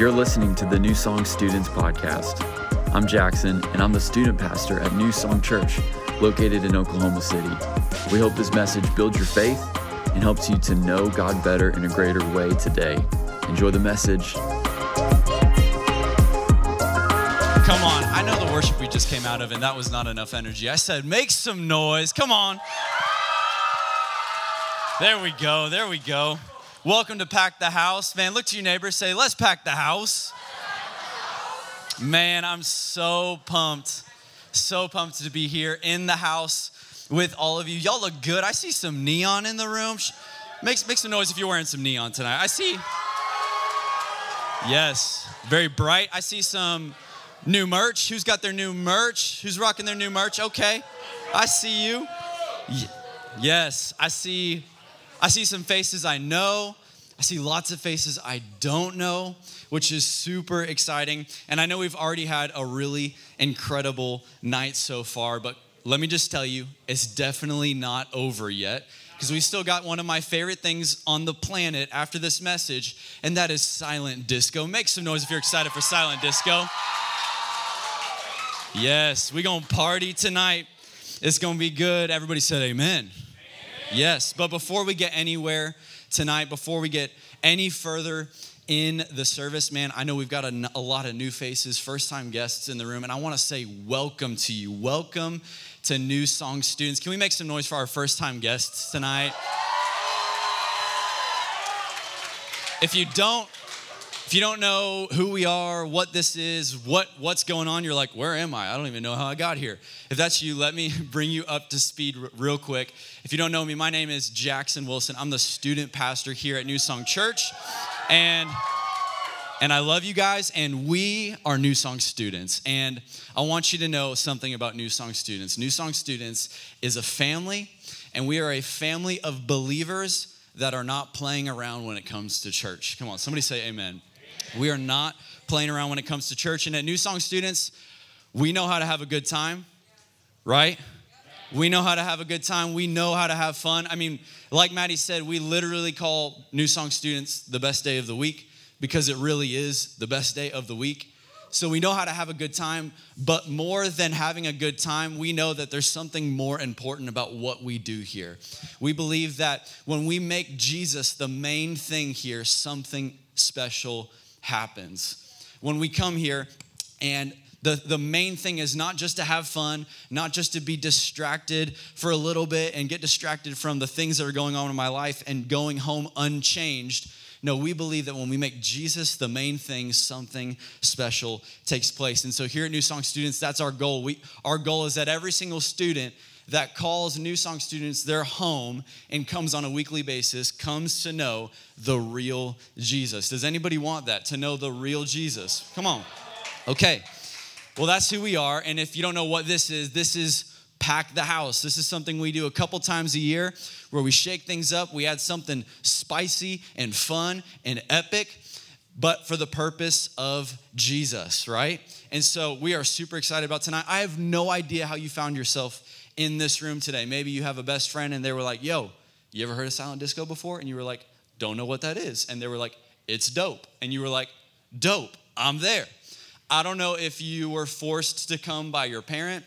You're listening to the New Song Students Podcast. I'm Jackson, and I'm the student pastor at New Song Church, located in Oklahoma City. We hope this message builds your faith and helps you to know God better in a greater way today. Enjoy the message. Come on, I know the worship we just came out of, and that was not enough energy. I said, make some noise. Come on. There we go. There we go. Welcome to Pack the House. Man, look to your neighbor, say, let's pack the house. Man, I'm so pumped. So pumped to be here in the house with all of you. Y'all look good. I see some neon in the room. Make, make some noise if you're wearing some neon tonight. I see. Yes, very bright. I see some new merch. Who's got their new merch? Who's rocking their new merch? Okay. I see you. Yes, I see I see some faces I know. I see lots of faces I don't know, which is super exciting. And I know we've already had a really incredible night so far, but let me just tell you, it's definitely not over yet because we still got one of my favorite things on the planet after this message, and that is silent disco. Make some noise if you're excited for silent disco. Yes, we're gonna party tonight. It's gonna be good. Everybody said amen. Yes, but before we get anywhere tonight, before we get any further in the service, man, I know we've got a, a lot of new faces, first time guests in the room, and I want to say welcome to you. Welcome to New Song students. Can we make some noise for our first time guests tonight? If you don't if you don't know who we are, what this is, what, what's going on, you're like, where am I? I don't even know how I got here. If that's you, let me bring you up to speed r- real quick. If you don't know me, my name is Jackson Wilson. I'm the student pastor here at New Song Church. And and I love you guys, and we are New Song students. And I want you to know something about New Song students. New Song students is a family, and we are a family of believers that are not playing around when it comes to church. Come on, somebody say amen. We are not playing around when it comes to church. And at New Song Students, we know how to have a good time, right? We know how to have a good time. We know how to have fun. I mean, like Maddie said, we literally call New Song Students the best day of the week because it really is the best day of the week. So we know how to have a good time, but more than having a good time, we know that there's something more important about what we do here. We believe that when we make Jesus the main thing here, something special happens. When we come here and the, the main thing is not just to have fun, not just to be distracted for a little bit and get distracted from the things that are going on in my life and going home unchanged. No, we believe that when we make Jesus the main thing, something special takes place. And so here at New Song Students, that's our goal. We, our goal is that every single student that calls New Song students their home and comes on a weekly basis comes to know the real Jesus. Does anybody want that? To know the real Jesus? Come on. Okay. Well, that's who we are. And if you don't know what this is, this is Pack the House. This is something we do a couple times a year where we shake things up. We add something spicy and fun and epic but for the purpose of Jesus, right? And so we are super excited about tonight. I have no idea how you found yourself in this room today. Maybe you have a best friend and they were like, yo, you ever heard of silent disco before? And you were like, don't know what that is. And they were like, it's dope. And you were like, dope, I'm there. I don't know if you were forced to come by your parent,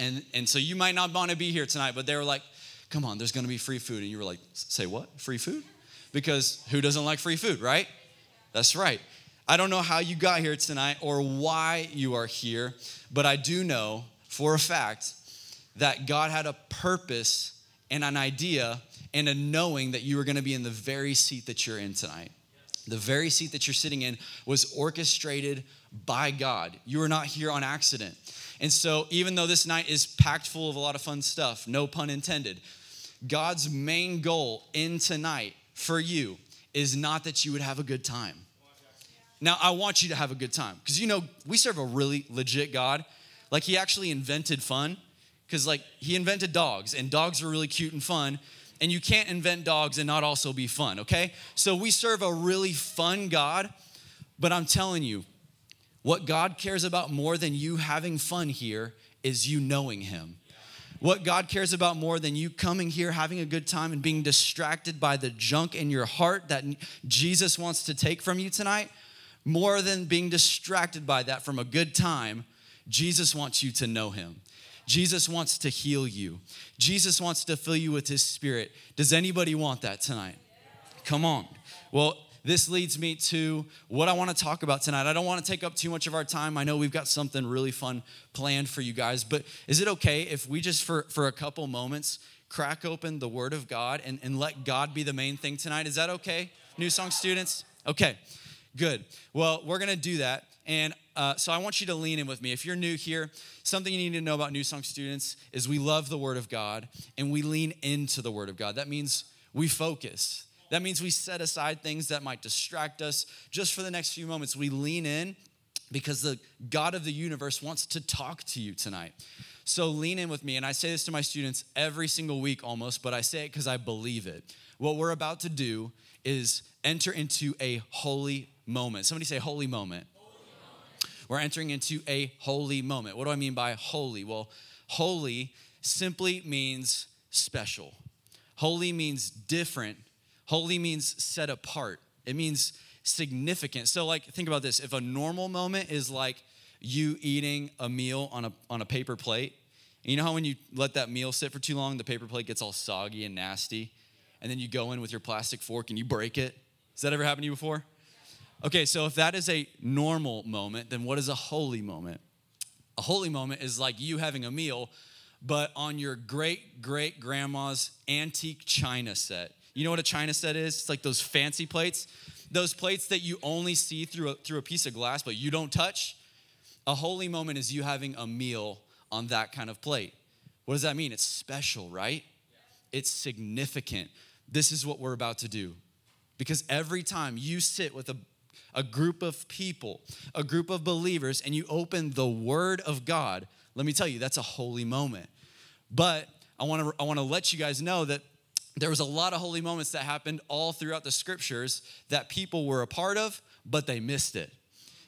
and, and so you might not want to be here tonight, but they were like, come on, there's gonna be free food. And you were like, say what? Free food? Because who doesn't like free food, right? That's right. I don't know how you got here tonight or why you are here, but I do know for a fact that God had a purpose and an idea and a knowing that you were going to be in the very seat that you're in tonight. The very seat that you're sitting in was orchestrated by God. You are not here on accident. And so, even though this night is packed full of a lot of fun stuff, no pun intended, God's main goal in tonight for you is not that you would have a good time. Now, I want you to have a good time because you know, we serve a really legit God. Like, He actually invented fun because like he invented dogs and dogs are really cute and fun and you can't invent dogs and not also be fun okay so we serve a really fun god but i'm telling you what god cares about more than you having fun here is you knowing him what God cares about more than you coming here, having a good time, and being distracted by the junk in your heart that Jesus wants to take from you tonight, more than being distracted by that from a good time, Jesus wants you to know him. Jesus wants to heal you. Jesus wants to fill you with his spirit. Does anybody want that tonight? Come on. Well, this leads me to what I want to talk about tonight. I don't want to take up too much of our time. I know we've got something really fun planned for you guys, but is it okay if we just, for, for a couple moments, crack open the Word of God and, and let God be the main thing tonight? Is that okay, New Song students? Okay, good. Well, we're going to do that. And uh, so I want you to lean in with me. If you're new here, something you need to know about New Song students is we love the Word of God and we lean into the Word of God. That means we focus. That means we set aside things that might distract us. Just for the next few moments, we lean in because the God of the universe wants to talk to you tonight. So lean in with me. And I say this to my students every single week almost, but I say it because I believe it. What we're about to do is enter into a holy moment. Somebody say, holy moment. We're entering into a holy moment. What do I mean by holy? Well, holy simply means special. Holy means different Holy means set apart, it means significant. So, like, think about this if a normal moment is like you eating a meal on a, on a paper plate, you know how when you let that meal sit for too long, the paper plate gets all soggy and nasty, and then you go in with your plastic fork and you break it? Has that ever happened to you before? Okay, so if that is a normal moment, then what is a holy moment? A holy moment is like you having a meal, but on your great great grandma's antique china set. You know what a china set is? It's like those fancy plates. Those plates that you only see through a, through a piece of glass, but you don't touch. A holy moment is you having a meal on that kind of plate. What does that mean? It's special, right? It's significant. This is what we're about to do. Because every time you sit with a, a group of people, a group of believers, and you open the Word of God, let me tell you, that's a holy moment. But I wanna, I wanna let you guys know that there was a lot of holy moments that happened all throughout the scriptures that people were a part of, but they missed it.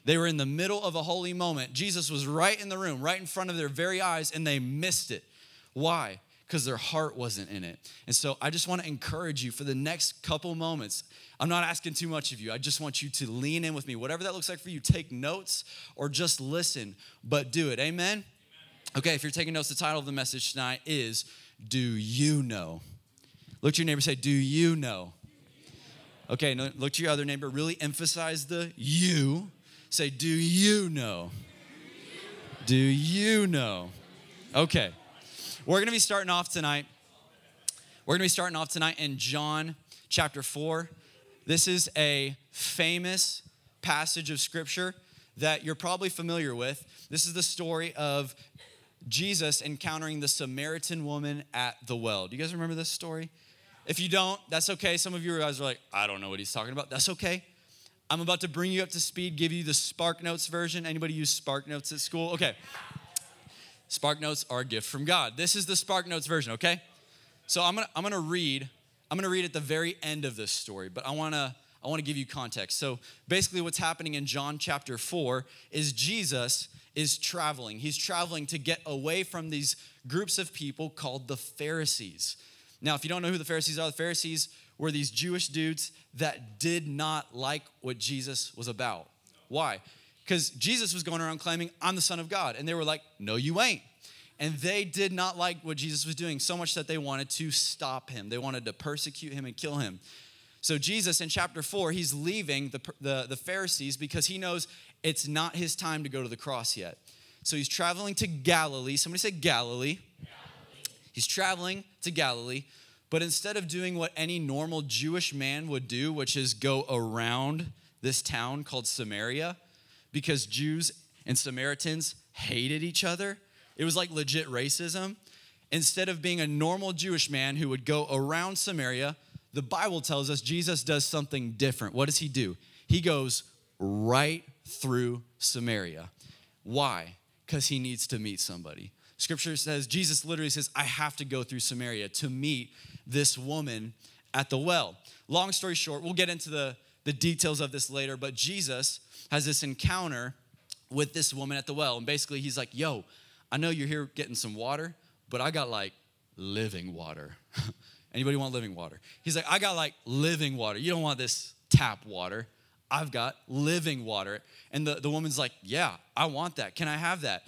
They were in the middle of a holy moment. Jesus was right in the room, right in front of their very eyes, and they missed it. Why? Because their heart wasn't in it. And so I just want to encourage you for the next couple moments. I'm not asking too much of you. I just want you to lean in with me. Whatever that looks like for you, take notes or just listen, but do it. Amen? Okay, if you're taking notes, the title of the message tonight is Do You Know? Look to your neighbor say, Do you know? Okay, look to your other neighbor, really emphasize the you. Say, Do you know? Do you know? Okay, we're gonna be starting off tonight. We're gonna be starting off tonight in John chapter 4. This is a famous passage of scripture that you're probably familiar with. This is the story of Jesus encountering the Samaritan woman at the well. Do you guys remember this story? If you don't, that's okay. Some of you guys are like, I don't know what he's talking about. That's okay. I'm about to bring you up to speed, give you the Spark Notes version. Anybody use Spark Notes at school? Okay. Spark Notes are a gift from God. This is the Spark Notes version, okay? So I'm gonna I'm gonna read, I'm gonna read at the very end of this story, but I wanna I wanna give you context. So basically, what's happening in John chapter 4 is Jesus is traveling. He's traveling to get away from these groups of people called the Pharisees. Now, if you don't know who the Pharisees are, the Pharisees were these Jewish dudes that did not like what Jesus was about. Why? Because Jesus was going around claiming, I'm the Son of God. And they were like, No, you ain't. And they did not like what Jesus was doing so much that they wanted to stop him. They wanted to persecute him and kill him. So, Jesus in chapter four, he's leaving the, the, the Pharisees because he knows it's not his time to go to the cross yet. So, he's traveling to Galilee. Somebody say Galilee. He's traveling to Galilee, but instead of doing what any normal Jewish man would do, which is go around this town called Samaria, because Jews and Samaritans hated each other, it was like legit racism. Instead of being a normal Jewish man who would go around Samaria, the Bible tells us Jesus does something different. What does he do? He goes right through Samaria. Why? Because he needs to meet somebody. Scripture says, Jesus literally says, I have to go through Samaria to meet this woman at the well. Long story short, we'll get into the, the details of this later, but Jesus has this encounter with this woman at the well. And basically, he's like, Yo, I know you're here getting some water, but I got like living water. Anybody want living water? He's like, I got like living water. You don't want this tap water. I've got living water. And the, the woman's like, Yeah, I want that. Can I have that?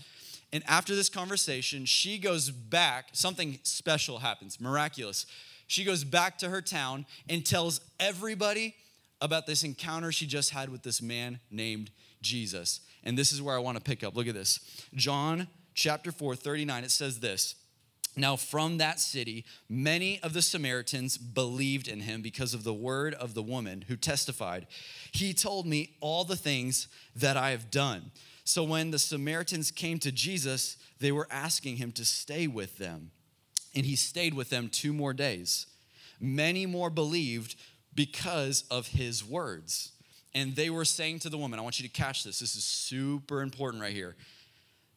And after this conversation, she goes back, something special happens, miraculous. She goes back to her town and tells everybody about this encounter she just had with this man named Jesus. And this is where I want to pick up. Look at this. John chapter 4, 39, it says this. Now, from that city, many of the Samaritans believed in him because of the word of the woman who testified, He told me all the things that I have done. So, when the Samaritans came to Jesus, they were asking him to stay with them. And he stayed with them two more days. Many more believed because of his words. And they were saying to the woman, I want you to catch this. This is super important right here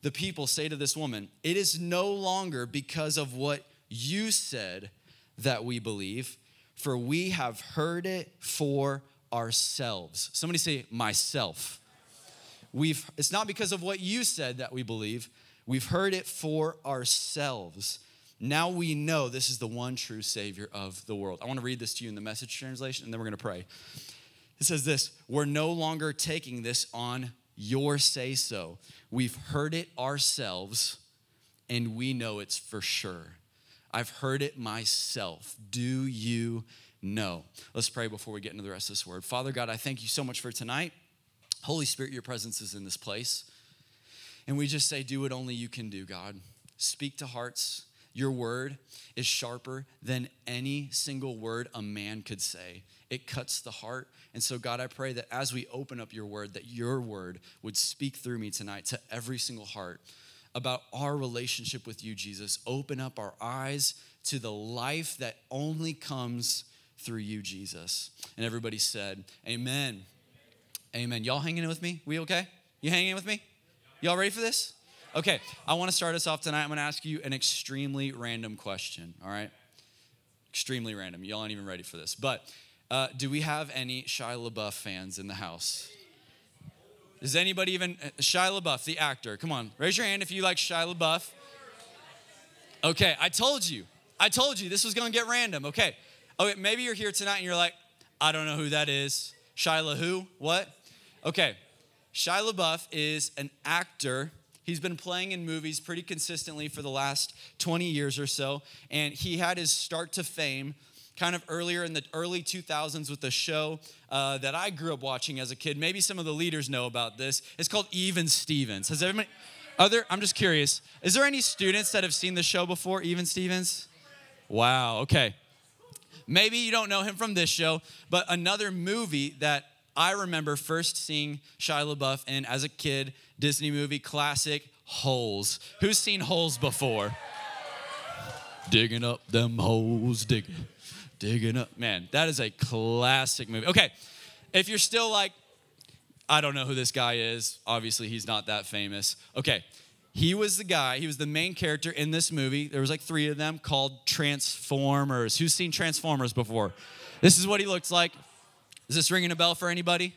the people say to this woman, It is no longer because of what you said that we believe, for we have heard it for ourselves. Somebody say, Myself. We've, it's not because of what you said that we believe, we've heard it for ourselves. Now we know this is the one true Savior of the world. I want to read this to you in the message translation, and then we're going to pray. It says this We're no longer taking this on your say so. We've heard it ourselves and we know it's for sure. I've heard it myself. Do you know? Let's pray before we get into the rest of this word. Father God, I thank you so much for tonight. Holy Spirit, your presence is in this place. And we just say, do what only you can do, God. Speak to hearts. Your word is sharper than any single word a man could say. It cuts the heart and so, God, I pray that as we open up your word, that your word would speak through me tonight to every single heart about our relationship with you, Jesus. Open up our eyes to the life that only comes through you, Jesus. And everybody said, Amen. Amen. Y'all hanging in with me? We okay? You hanging in with me? Y'all ready for this? Okay, I want to start us off tonight. I'm going to ask you an extremely random question, all right? Extremely random. Y'all aren't even ready for this. But uh, do we have any Shia LaBeouf fans in the house? Does anybody even, uh, Shia LaBeouf, the actor, come on, raise your hand if you like Shia LaBeouf. Okay, I told you, I told you this was gonna get random. Okay, okay, maybe you're here tonight and you're like, I don't know who that is. Shia who? What? Okay, Shia LaBeouf is an actor. He's been playing in movies pretty consistently for the last 20 years or so, and he had his start to fame kind of earlier in the early 2000s with a show uh, that I grew up watching as a kid. Maybe some of the leaders know about this. It's called Even Stevens. Has everybody, other, I'm just curious, is there any students that have seen the show before, Even Stevens? Wow, okay. Maybe you don't know him from this show, but another movie that I remember first seeing Shia LaBeouf in as a kid, Disney movie classic, Holes. Who's seen Holes before? digging up them holes, digging digging up. Man, that is a classic movie. Okay, if you're still like, I don't know who this guy is, obviously he's not that famous. Okay, he was the guy, he was the main character in this movie. There was like three of them called Transformers. Who's seen Transformers before? This is what he looks like. Is this ringing a bell for anybody?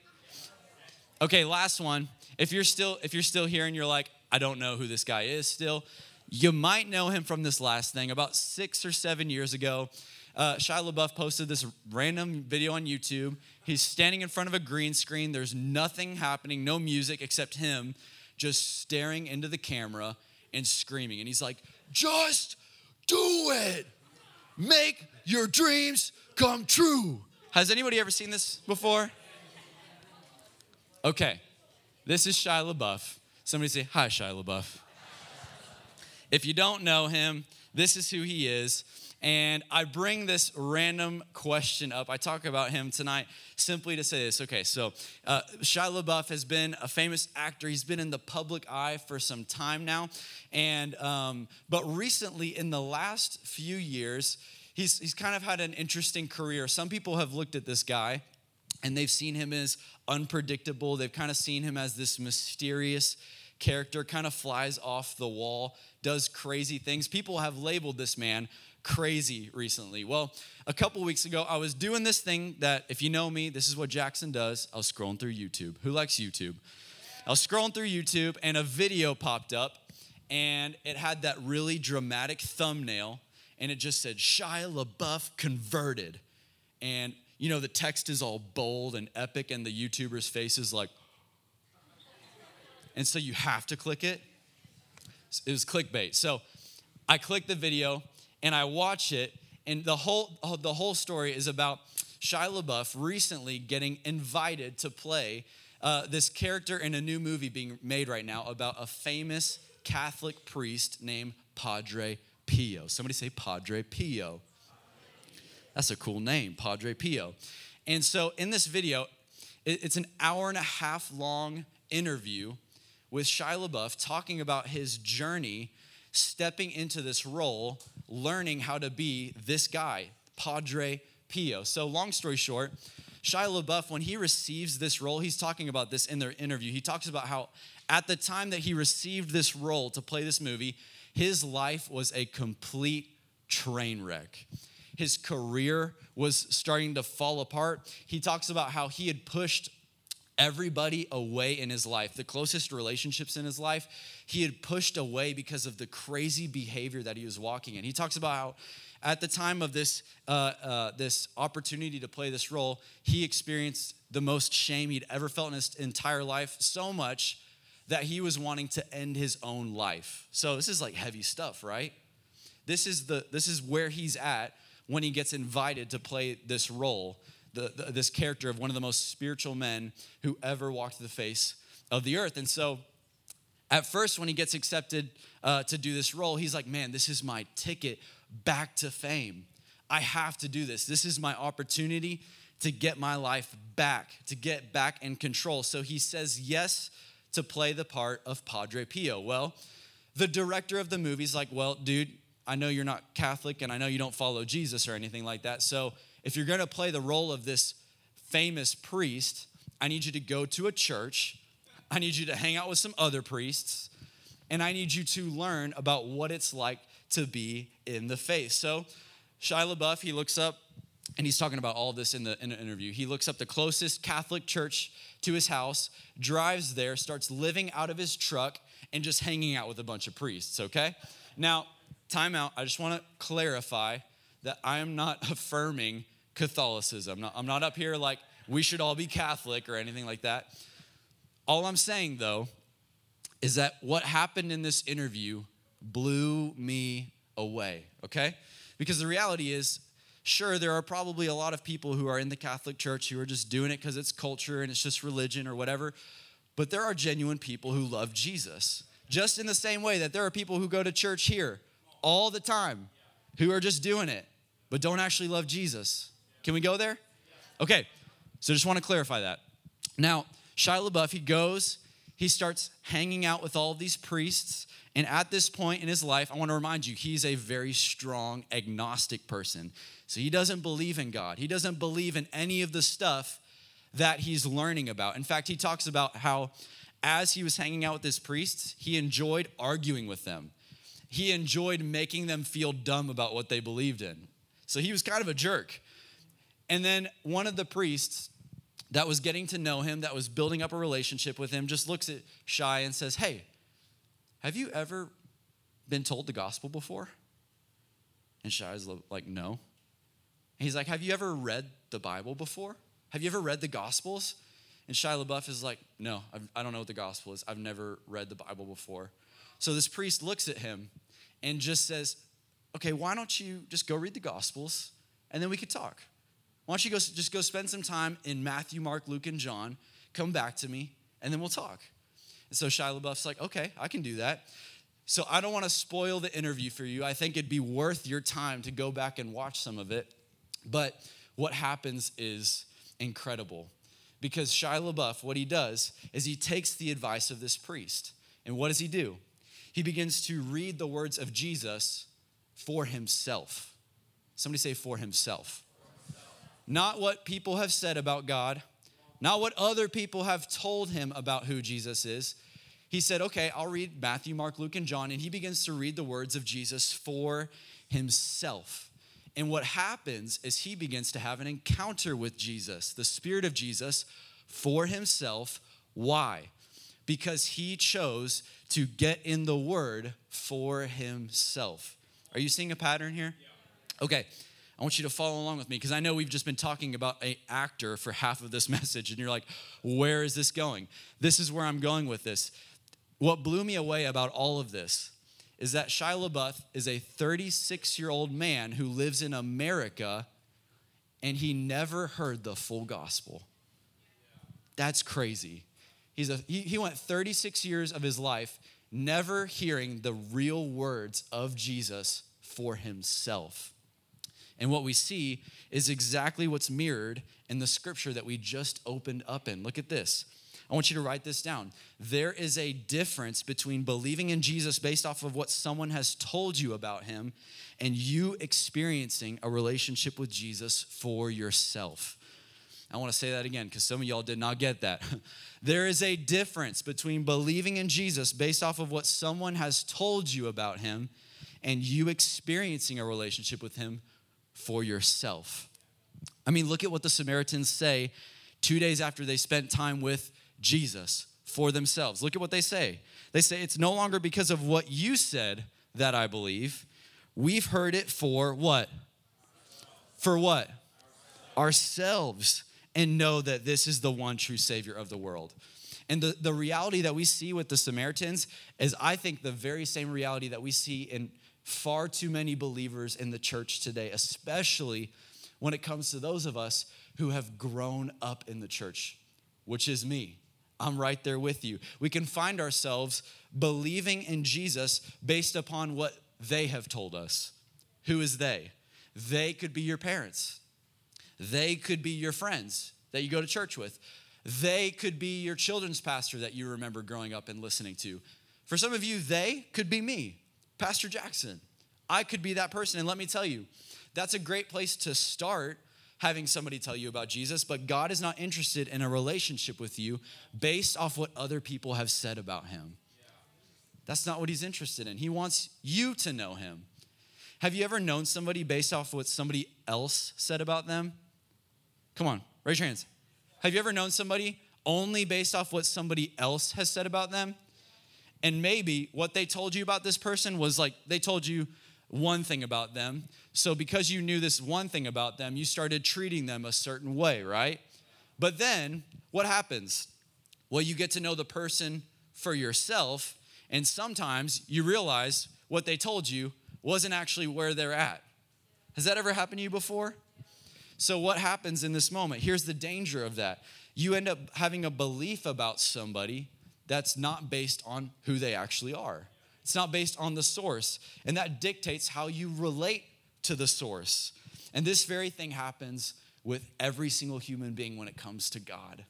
Okay, last one. If you're still if you're still here and you're like, I don't know who this guy is still, you might know him from this last thing. About six or seven years ago, uh, Shia LaBeouf posted this random video on YouTube. He's standing in front of a green screen. There's nothing happening, no music except him just staring into the camera and screaming. And he's like, just do it. Make your dreams come true. Has anybody ever seen this before? Okay, this is Shia LaBeouf. Somebody say, Hi, Shia LaBeouf. If you don't know him, this is who he is. And I bring this random question up. I talk about him tonight simply to say this. Okay, so uh, Shia LaBeouf has been a famous actor. He's been in the public eye for some time now. And, um, but recently, in the last few years, he's, he's kind of had an interesting career. Some people have looked at this guy and they've seen him as unpredictable. They've kind of seen him as this mysterious character, kind of flies off the wall, does crazy things. People have labeled this man crazy recently. Well, a couple weeks ago, I was doing this thing that, if you know me, this is what Jackson does. I was scrolling through YouTube. Who likes YouTube? I was scrolling through YouTube and a video popped up and it had that really dramatic thumbnail and it just said Shia LaBeouf converted. And you know, the text is all bold and epic, and the YouTuber's face is like, and so you have to click it. It was clickbait. So I click the video and I watch it, and the whole the whole story is about Shia LaBeouf recently getting invited to play uh, this character in a new movie being made right now about a famous Catholic priest named Padre Pio. Somebody say Padre Pio. That's a cool name, Padre Pio. And so in this video, it's an hour and a half long interview with Shia LaBeouf talking about his journey stepping into this role, learning how to be this guy, Padre Pio. So, long story short, Shia LaBeouf, when he receives this role, he's talking about this in their interview. He talks about how at the time that he received this role to play this movie, his life was a complete train wreck. His career was starting to fall apart. He talks about how he had pushed everybody away in his life, the closest relationships in his life, he had pushed away because of the crazy behavior that he was walking in. He talks about how at the time of this, uh, uh, this opportunity to play this role, he experienced the most shame he'd ever felt in his entire life, so much that he was wanting to end his own life. So this is like heavy stuff, right? This is the this is where he's at when he gets invited to play this role the, the, this character of one of the most spiritual men who ever walked the face of the earth. And so, at first, when he gets accepted uh, to do this role, he's like, man, this is my ticket back to fame. I have to do this. This is my opportunity to get my life back, to get back in control. So he says yes to play the part of Padre Pio. Well, the director of the movie's like, well, dude, I know you're not Catholic and I know you don't follow Jesus or anything like that. So if you're going to play the role of this famous priest, I need you to go to a church. I need you to hang out with some other priests. And I need you to learn about what it's like to be in the faith. So, Shia LaBeouf, he looks up, and he's talking about all this in the, in the interview. He looks up the closest Catholic church to his house, drives there, starts living out of his truck, and just hanging out with a bunch of priests, okay? Now, time out. I just want to clarify that I am not affirming Catholicism. I'm not, I'm not up here like we should all be Catholic or anything like that. All I'm saying, though, is that what happened in this interview blew me away, okay? Because the reality is, sure, there are probably a lot of people who are in the Catholic Church who are just doing it because it's culture and it's just religion or whatever, but there are genuine people who love Jesus. Just in the same way that there are people who go to church here all the time who are just doing it, but don't actually love Jesus. Can we go there? Okay, so just want to clarify that. Now, Shia LaBeouf, he goes, he starts hanging out with all these priests. And at this point in his life, I want to remind you, he's a very strong agnostic person. So he doesn't believe in God, he doesn't believe in any of the stuff that he's learning about. In fact, he talks about how as he was hanging out with his priests, he enjoyed arguing with them he enjoyed making them feel dumb about what they believed in. So he was kind of a jerk. And then one of the priests that was getting to know him, that was building up a relationship with him, just looks at Shia and says, Hey, have you ever been told the gospel before? And Shia's like, No. And he's like, Have you ever read the Bible before? Have you ever read the Gospels? And Shia LaBeouf is like, No, I've, I do not know what the gospel is. I've never read the Bible before. So this priest looks at him and just says, Okay, why don't you just go read the Gospels and then we could talk? Why don't you go, just go spend some time in Matthew, Mark, Luke, and John, come back to me, and then we'll talk. And so Shia LaBeouf's like, Okay, I can do that. So I don't want to spoil the interview for you. I think it'd be worth your time to go back and watch some of it. But what happens is incredible because Shia LaBeouf, what he does is he takes the advice of this priest. And what does he do? he begins to read the words of Jesus for himself. Somebody say, for himself. Not what people have said about God, not what other people have told him about who Jesus is. He said, Okay, I'll read Matthew, Mark, Luke, and John. And he begins to read the words of Jesus for himself. And what happens is he begins to have an encounter with Jesus, the Spirit of Jesus, for himself. Why? Because he chose to get in the word for himself. Are you seeing a pattern here? Okay. I want you to follow along with me because I know we've just been talking about an actor for half of this message, and you're like, where is this going? This is where I'm going with this. What blew me away about all of this is that Shia LaBeouf is a 36 year old man who lives in America and he never heard the full gospel. That's crazy. He's a, he, he went 36 years of his life never hearing the real words of Jesus for himself. And what we see is exactly what's mirrored in the scripture that we just opened up in. Look at this. I want you to write this down. There is a difference between believing in Jesus based off of what someone has told you about him and you experiencing a relationship with Jesus for yourself. I want to say that again because some of y'all did not get that. there is a difference between believing in Jesus based off of what someone has told you about him and you experiencing a relationship with him for yourself. I mean, look at what the Samaritans say two days after they spent time with Jesus for themselves. Look at what they say. They say, It's no longer because of what you said that I believe. We've heard it for what? For what? Ourselves. And know that this is the one true Savior of the world. And the, the reality that we see with the Samaritans is, I think, the very same reality that we see in far too many believers in the church today, especially when it comes to those of us who have grown up in the church, which is me. I'm right there with you. We can find ourselves believing in Jesus based upon what they have told us. Who is they? They could be your parents, they could be your friends that you go to church with, they could be your children's pastor that you remember growing up and listening to. For some of you, they could be me, Pastor Jackson. I could be that person. And let me tell you, that's a great place to start having somebody tell you about Jesus, but God is not interested in a relationship with you based off what other people have said about him. That's not what he's interested in. He wants you to know him. Have you ever known somebody based off what somebody else said about them? Come on, raise your hands. Have you ever known somebody only based off what somebody else has said about them? And maybe what they told you about this person was like they told you one thing about them. So, because you knew this one thing about them, you started treating them a certain way, right? But then what happens? Well, you get to know the person for yourself, and sometimes you realize what they told you wasn't actually where they're at. Has that ever happened to you before? So, what happens in this moment? Here's the danger of that you end up having a belief about somebody that's not based on who they actually are. It's not based on the source. And that dictates how you relate to the source. And this very thing happens with every single human being when it comes to God.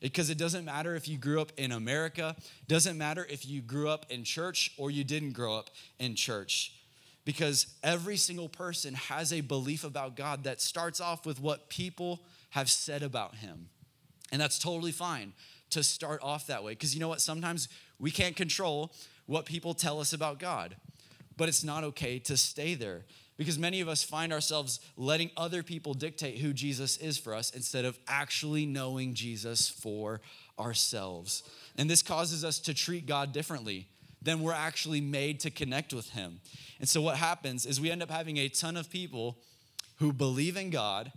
Because it doesn't matter if you grew up in America, doesn't matter if you grew up in church or you didn't grow up in church. Because every single person has a belief about God that starts off with what people have said about him. And that's totally fine to start off that way. Because you know what? Sometimes we can't control what people tell us about God. But it's not okay to stay there because many of us find ourselves letting other people dictate who Jesus is for us instead of actually knowing Jesus for ourselves. And this causes us to treat God differently than we're actually made to connect with Him. And so, what happens is we end up having a ton of people who believe in God,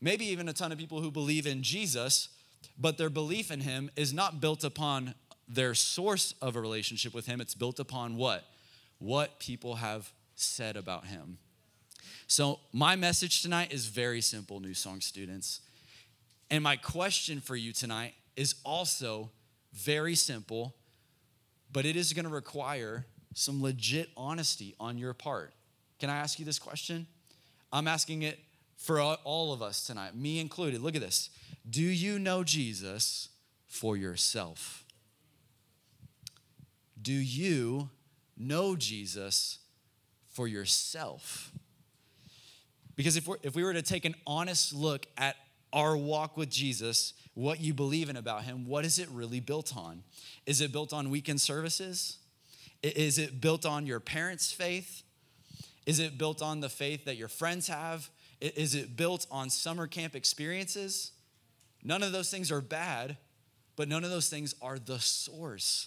maybe even a ton of people who believe in Jesus, but their belief in Him is not built upon their source of a relationship with Him, it's built upon what? What people have said about Him. So, my message tonight is very simple, New Song students. And my question for you tonight is also very simple, but it is going to require some legit honesty on your part. Can I ask you this question? I'm asking it for all of us tonight, me included. Look at this. Do you know Jesus for yourself? Do you know Jesus for yourself? Because if, we if we were to take an honest look at our walk with Jesus, what you believe in about him, what is it really built on? Is it built on weekend services? Is it built on your parents' faith? Is it built on the faith that your friends have? Is it built on summer camp experiences? None of those things are bad, but none of those things are the source.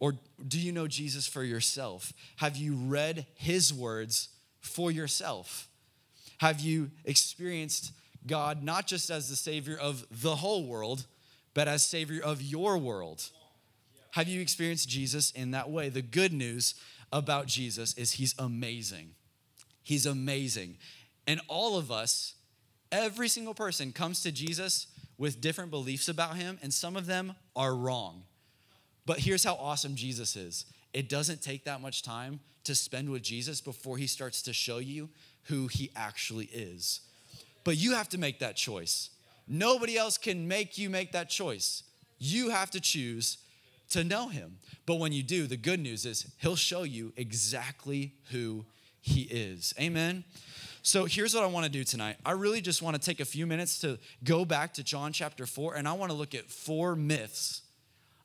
Or do you know Jesus for yourself? Have you read his words for yourself? Have you experienced God not just as the Savior of the whole world, but as Savior of your world? Have you experienced Jesus in that way? The good news about Jesus is He's amazing. He's amazing. And all of us, every single person comes to Jesus with different beliefs about Him, and some of them are wrong. But here's how awesome Jesus is it doesn't take that much time to spend with Jesus before He starts to show you who He actually is. But you have to make that choice. Nobody else can make you make that choice. You have to choose to know him. But when you do, the good news is he'll show you exactly who he is. Amen. So here's what I want to do tonight. I really just want to take a few minutes to go back to John chapter 4 and I want to look at four myths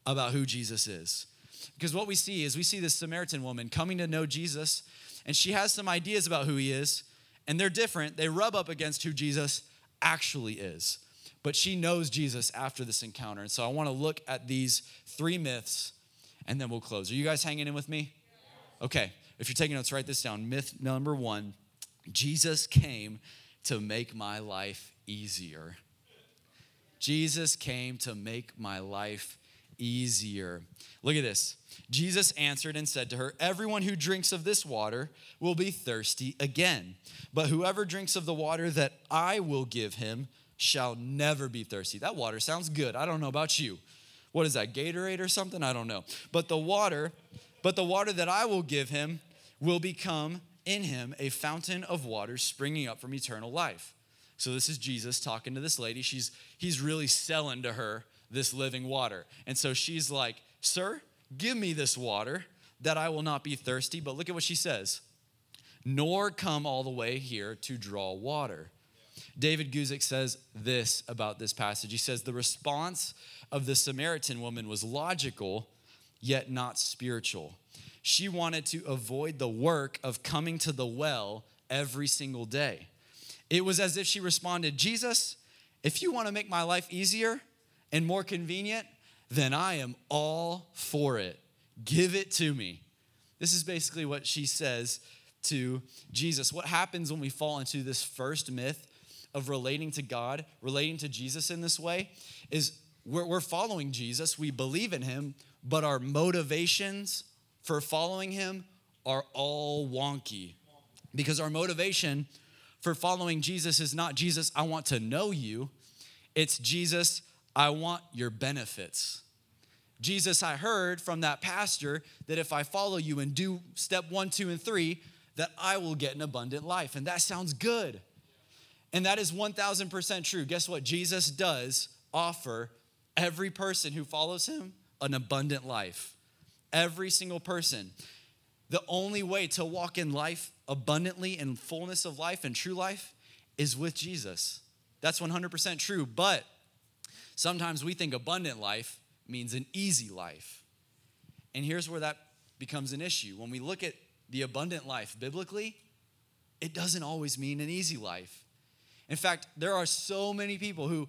about who Jesus is. Because what we see is we see this Samaritan woman coming to know Jesus and she has some ideas about who he is and they're different. They rub up against who Jesus actually is. But she knows Jesus after this encounter. And so I want to look at these three myths and then we'll close. Are you guys hanging in with me? Okay. If you're taking notes, write this down. Myth number one Jesus came to make my life easier. Jesus came to make my life easier. Look at this. Jesus answered and said to her, Everyone who drinks of this water will be thirsty again. But whoever drinks of the water that I will give him shall never be thirsty. That water sounds good. I don't know about you. What is that, Gatorade or something? I don't know. But the water, but the water that I will give him will become in him a fountain of water springing up from eternal life. So this is Jesus talking to this lady. She's he's really selling to her this living water. And so she's like, "Sir, give me this water that I will not be thirsty." But look at what she says. Nor come all the way here to draw water. David Guzik says this about this passage. He says, The response of the Samaritan woman was logical, yet not spiritual. She wanted to avoid the work of coming to the well every single day. It was as if she responded, Jesus, if you want to make my life easier and more convenient, then I am all for it. Give it to me. This is basically what she says to Jesus. What happens when we fall into this first myth of relating to God, relating to Jesus in this way, is we're, following Jesus, we believe in him, but our motivations for following him are all wonky. Because our motivation for following Jesus is not Jesus, I want to know you. It's Jesus, I want your benefits. Jesus, I heard from that pastor that if I follow you and do step one, two, and three, that I will get an abundant life. And that sounds good. And that is 1000% true. Guess what? Jesus does offer every person who follows him an abundant life. Every single person. The only way to walk in life abundantly in fullness of life and true life is with Jesus. That's 100% true. But sometimes we think abundant life means an easy life. And here's where that becomes an issue. When we look at the abundant life biblically, it doesn't always mean an easy life. In fact, there are so many people who,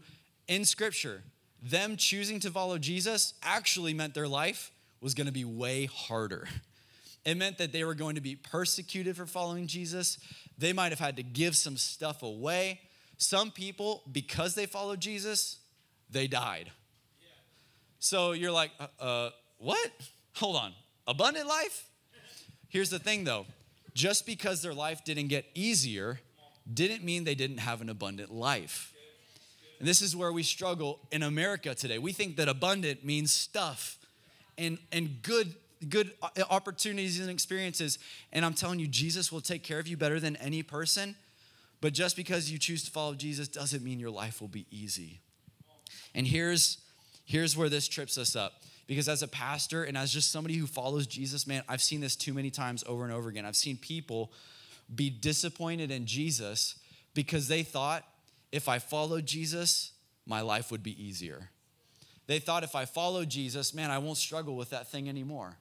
in scripture, them choosing to follow Jesus actually meant their life was going to be way harder. It meant that they were going to be persecuted for following Jesus. They might have had to give some stuff away. Some people, because they followed Jesus, they died. So you're like, uh, uh, what? Hold on. Abundant life? Here's the thing though just because their life didn't get easier didn't mean they didn't have an abundant life. And this is where we struggle in America today. We think that abundant means stuff and, and good, good uh, opportunities and experiences. And I'm telling you, Jesus will take care of you better than any person. But just because you choose to follow Jesus doesn't mean your life will be easy. And here's, here's where this trips us up. Because as a pastor and as just somebody who follows Jesus, man, I've seen this too many times over and over again. I've seen people be disappointed in Jesus because they thought if I followed Jesus, my life would be easier. They thought if I follow Jesus, man, I won't struggle with that thing anymore.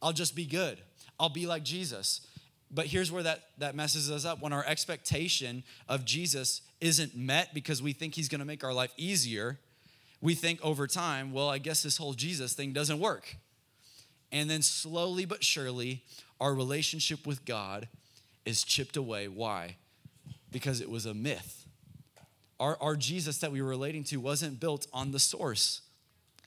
I'll just be good. I'll be like Jesus. But here's where that, that messes us up when our expectation of Jesus isn't met because we think he's gonna make our life easier. We think over time, well, I guess this whole Jesus thing doesn't work. And then slowly but surely, our relationship with God is chipped away. Why? because it was a myth. Our, our Jesus that we were relating to wasn't built on the source.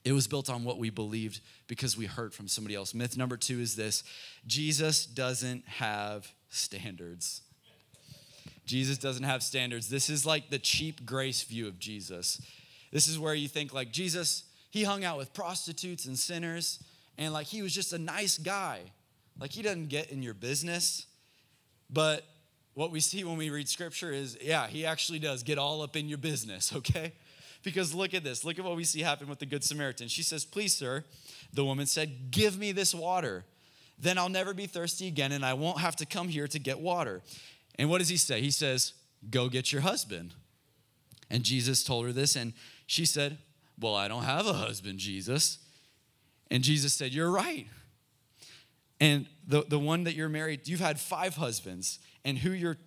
It was built on what we believed because we heard from somebody else. Myth number two is this Jesus doesn't have standards. Jesus doesn't have standards. This is like the cheap grace view of Jesus. This is where you think, like, Jesus, he hung out with prostitutes and sinners, and like he was just a nice guy. Like, he doesn't get in your business. But what we see when we read scripture is, yeah, he actually does get all up in your business, okay? Because look at this. Look at what we see happen with the Good Samaritan. She says, Please, sir, the woman said, Give me this water. Then I'll never be thirsty again, and I won't have to come here to get water. And what does he say? He says, Go get your husband. And Jesus told her this, and she said, Well, I don't have a husband, Jesus. And Jesus said, You're right. And the, the one that you're married, you've had five husbands, and who you're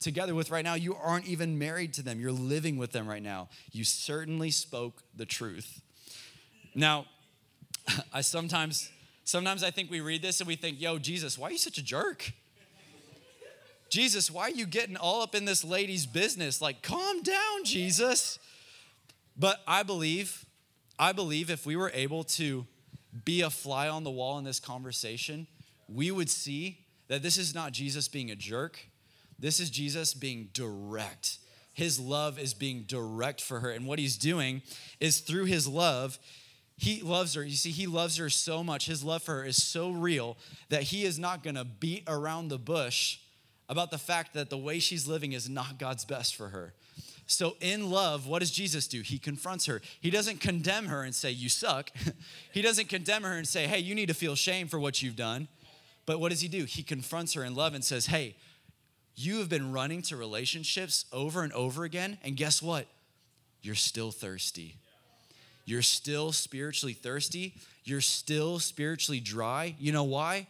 together with right now, you aren't even married to them. You're living with them right now. You certainly spoke the truth. Now, I sometimes sometimes I think we read this and we think, "Yo, Jesus, why are you such a jerk?" Jesus, why are you getting all up in this lady's business? Like, calm down, Jesus. But I believe, I believe if we were able to be a fly on the wall in this conversation, we would see that this is not Jesus being a jerk. This is Jesus being direct. His love is being direct for her. And what he's doing is through his love, he loves her. You see, he loves her so much. His love for her is so real that he is not going to beat around the bush about the fact that the way she's living is not God's best for her. So, in love, what does Jesus do? He confronts her. He doesn't condemn her and say, You suck. he doesn't condemn her and say, Hey, you need to feel shame for what you've done. But what does he do? He confronts her in love and says, Hey, you have been running to relationships over and over again, and guess what? You're still thirsty. You're still spiritually thirsty. You're still spiritually dry. You know why?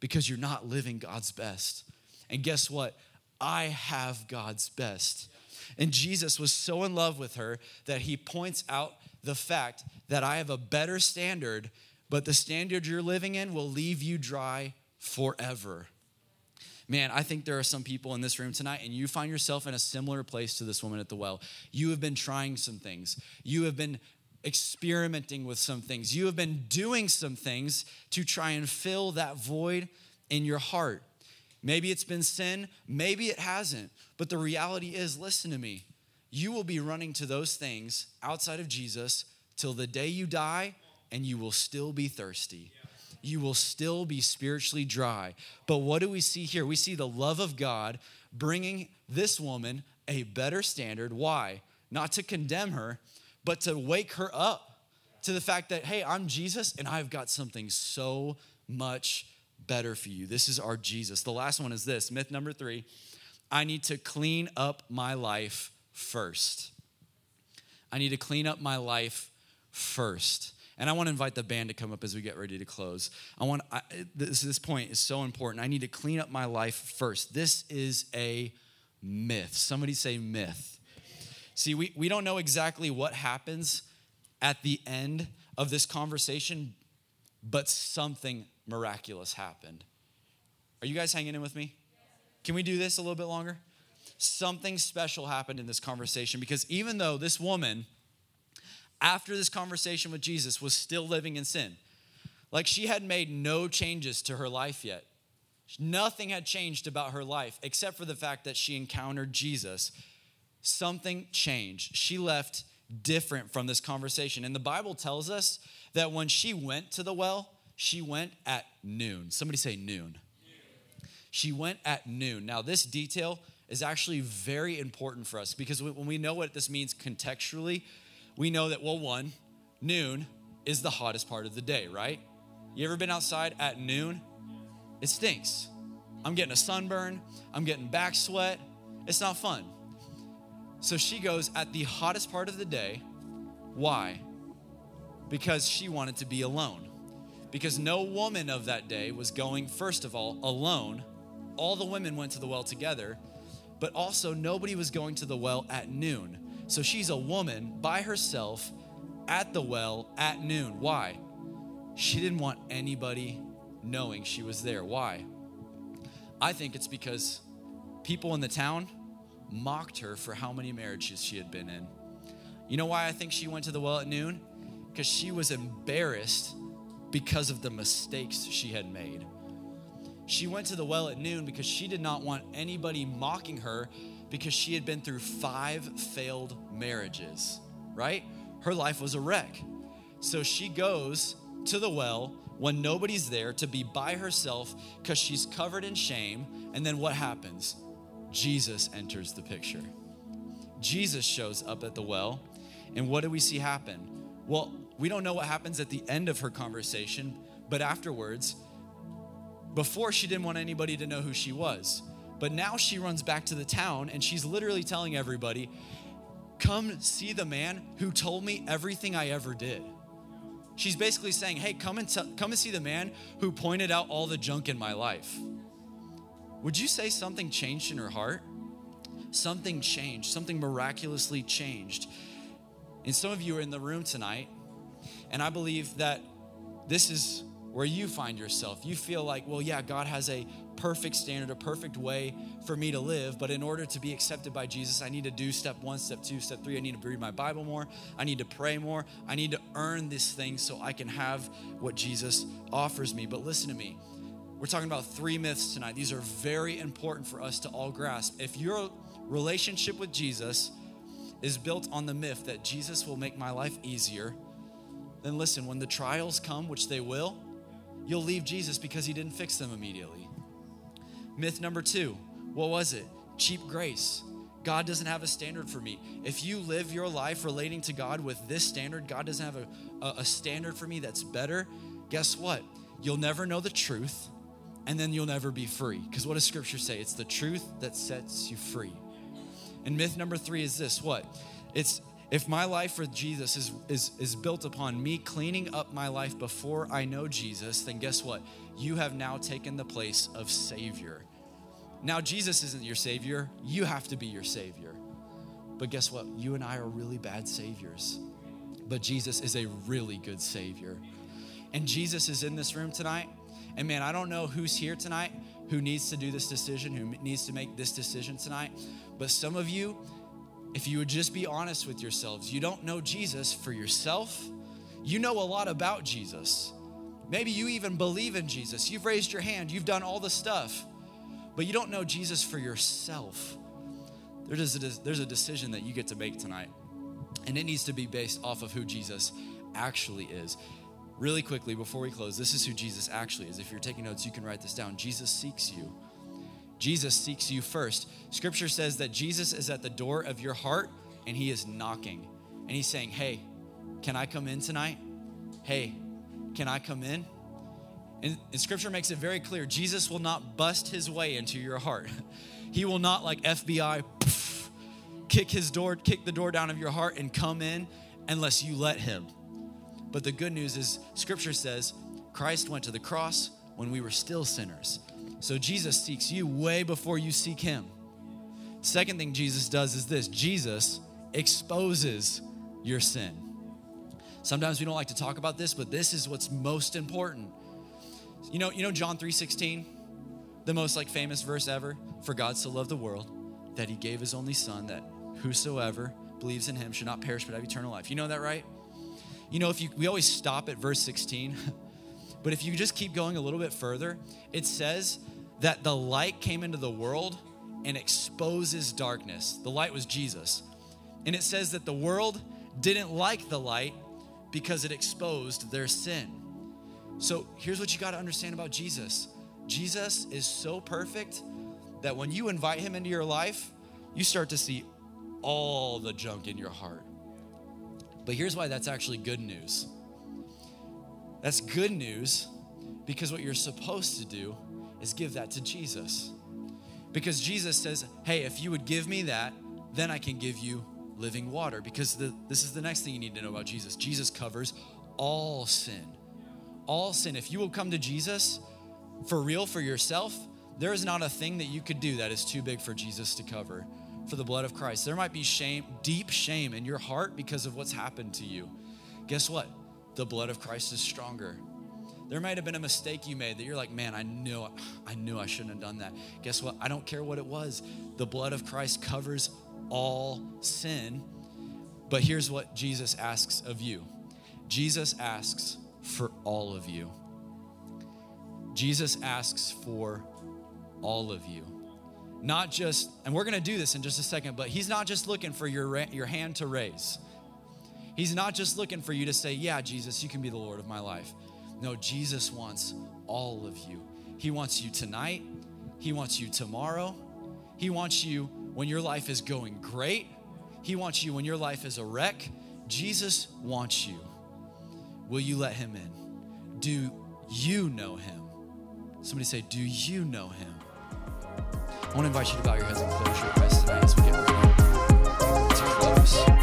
Because you're not living God's best. And guess what? I have God's best. And Jesus was so in love with her that he points out the fact that I have a better standard, but the standard you're living in will leave you dry forever. Man, I think there are some people in this room tonight, and you find yourself in a similar place to this woman at the well. You have been trying some things, you have been experimenting with some things, you have been doing some things to try and fill that void in your heart. Maybe it's been sin, maybe it hasn't. But the reality is listen to me. You will be running to those things outside of Jesus till the day you die, and you will still be thirsty you will still be spiritually dry. But what do we see here? We see the love of God bringing this woman a better standard. Why? Not to condemn her, but to wake her up to the fact that, hey, I'm Jesus and I've got something so much better for you. This is our Jesus. The last one is this myth number three I need to clean up my life first. I need to clean up my life first. And I want to invite the band to come up as we get ready to close. I want I, this this point is so important. I need to clean up my life first. This is a myth. Somebody say myth. See, we, we don't know exactly what happens at the end of this conversation, but something miraculous happened. Are you guys hanging in with me? Can we do this a little bit longer? Something special happened in this conversation because even though this woman after this conversation with Jesus was still living in sin. Like she had made no changes to her life yet. Nothing had changed about her life except for the fact that she encountered Jesus. Something changed. She left different from this conversation. And the Bible tells us that when she went to the well, she went at noon. Somebody say noon. She went at noon. Now, this detail is actually very important for us because when we know what this means contextually, we know that, well, one, noon is the hottest part of the day, right? You ever been outside at noon? It stinks. I'm getting a sunburn, I'm getting back sweat. It's not fun. So she goes at the hottest part of the day. Why? Because she wanted to be alone. Because no woman of that day was going, first of all, alone. All the women went to the well together, but also nobody was going to the well at noon. So she's a woman by herself at the well at noon. Why? She didn't want anybody knowing she was there. Why? I think it's because people in the town mocked her for how many marriages she had been in. You know why I think she went to the well at noon? Because she was embarrassed because of the mistakes she had made. She went to the well at noon because she did not want anybody mocking her because she had been through five failed marriages, right? Her life was a wreck. So she goes to the well when nobody's there to be by herself because she's covered in shame. And then what happens? Jesus enters the picture. Jesus shows up at the well. And what do we see happen? Well, we don't know what happens at the end of her conversation, but afterwards, before she didn't want anybody to know who she was. But now she runs back to the town and she's literally telling everybody, Come see the man who told me everything I ever did. She's basically saying, Hey, come and, t- come and see the man who pointed out all the junk in my life. Would you say something changed in her heart? Something changed, something miraculously changed. And some of you are in the room tonight, and I believe that this is where you find yourself. You feel like, well, yeah, God has a perfect standard, a perfect way for me to live, but in order to be accepted by Jesus, I need to do step one, step two, step three. I need to read my Bible more. I need to pray more. I need to earn this thing so I can have what Jesus offers me. But listen to me. We're talking about three myths tonight. These are very important for us to all grasp. If your relationship with Jesus is built on the myth that Jesus will make my life easier, then listen, when the trials come, which they will, you'll leave Jesus because he didn't fix them immediately. Myth number two what was it? Cheap grace. God doesn't have a standard for me. If you live your life relating to God with this standard, God doesn't have a, a, a standard for me that's better, guess what? You'll never know the truth and then you'll never be free. Because what does scripture say? It's the truth that sets you free. And myth number three is this what? It's if my life with Jesus is, is, is built upon me cleaning up my life before I know Jesus, then guess what? You have now taken the place of Savior. Now, Jesus isn't your Savior, you have to be your Savior. But guess what? You and I are really bad Saviors. But Jesus is a really good Savior. And Jesus is in this room tonight. And man, I don't know who's here tonight who needs to do this decision, who needs to make this decision tonight. But some of you, if you would just be honest with yourselves, you don't know Jesus for yourself. You know a lot about Jesus. Maybe you even believe in Jesus. You've raised your hand, you've done all the stuff, but you don't know Jesus for yourself. There's a, there's a decision that you get to make tonight, and it needs to be based off of who Jesus actually is. Really quickly, before we close, this is who Jesus actually is. If you're taking notes, you can write this down. Jesus seeks you. Jesus seeks you first. Scripture says that Jesus is at the door of your heart and he is knocking. And he's saying, Hey, can I come in tonight? Hey, can I come in? And, and, scripture makes it very clear Jesus will not bust his way into your heart. He will not, like FBI, poof, kick his door, kick the door down of your heart and come in unless you let him. But the good news is, scripture says Christ went to the cross when we were still sinners. So Jesus seeks you way before you seek him. Second thing Jesus does is this Jesus exposes your sin. Sometimes we don't like to talk about this, but this is what's most important. You know, you know John 3:16, the most like famous verse ever, for God so loved the world that he gave his only son that whosoever believes in him should not perish but have eternal life. You know that right? You know if you we always stop at verse 16, but if you just keep going a little bit further, it says that the light came into the world and exposes darkness. The light was Jesus. And it says that the world didn't like the light because it exposed their sin. So here's what you got to understand about Jesus Jesus is so perfect that when you invite him into your life, you start to see all the junk in your heart. But here's why that's actually good news. That's good news because what you're supposed to do is give that to Jesus. Because Jesus says, hey, if you would give me that, then I can give you living water. Because the, this is the next thing you need to know about Jesus Jesus covers all sin. All sin. If you will come to Jesus for real for yourself, there is not a thing that you could do that is too big for Jesus to cover for the blood of Christ. There might be shame, deep shame in your heart because of what's happened to you. Guess what? The blood of Christ is stronger There might have been a mistake you made that you're like, man, I knew I knew I shouldn't have done that. Guess what? I don't care what it was. The blood of Christ covers all sin. But here's what Jesus asks of you. Jesus asks for all of you. Jesus asks for all of you. Not just, and we're to do this in just a second, but he's not just looking for your, your hand to raise. He's not just looking for you to say, Yeah, Jesus, you can be the Lord of my life. No, Jesus wants all of you. He wants you tonight. He wants you tomorrow. He wants you when your life is going great. He wants you when your life is a wreck. Jesus wants you. Will you let him in? Do you know him? Somebody say, Do you know him? I want to invite you to bow your heads and close your eyes tonight as we get ready to close.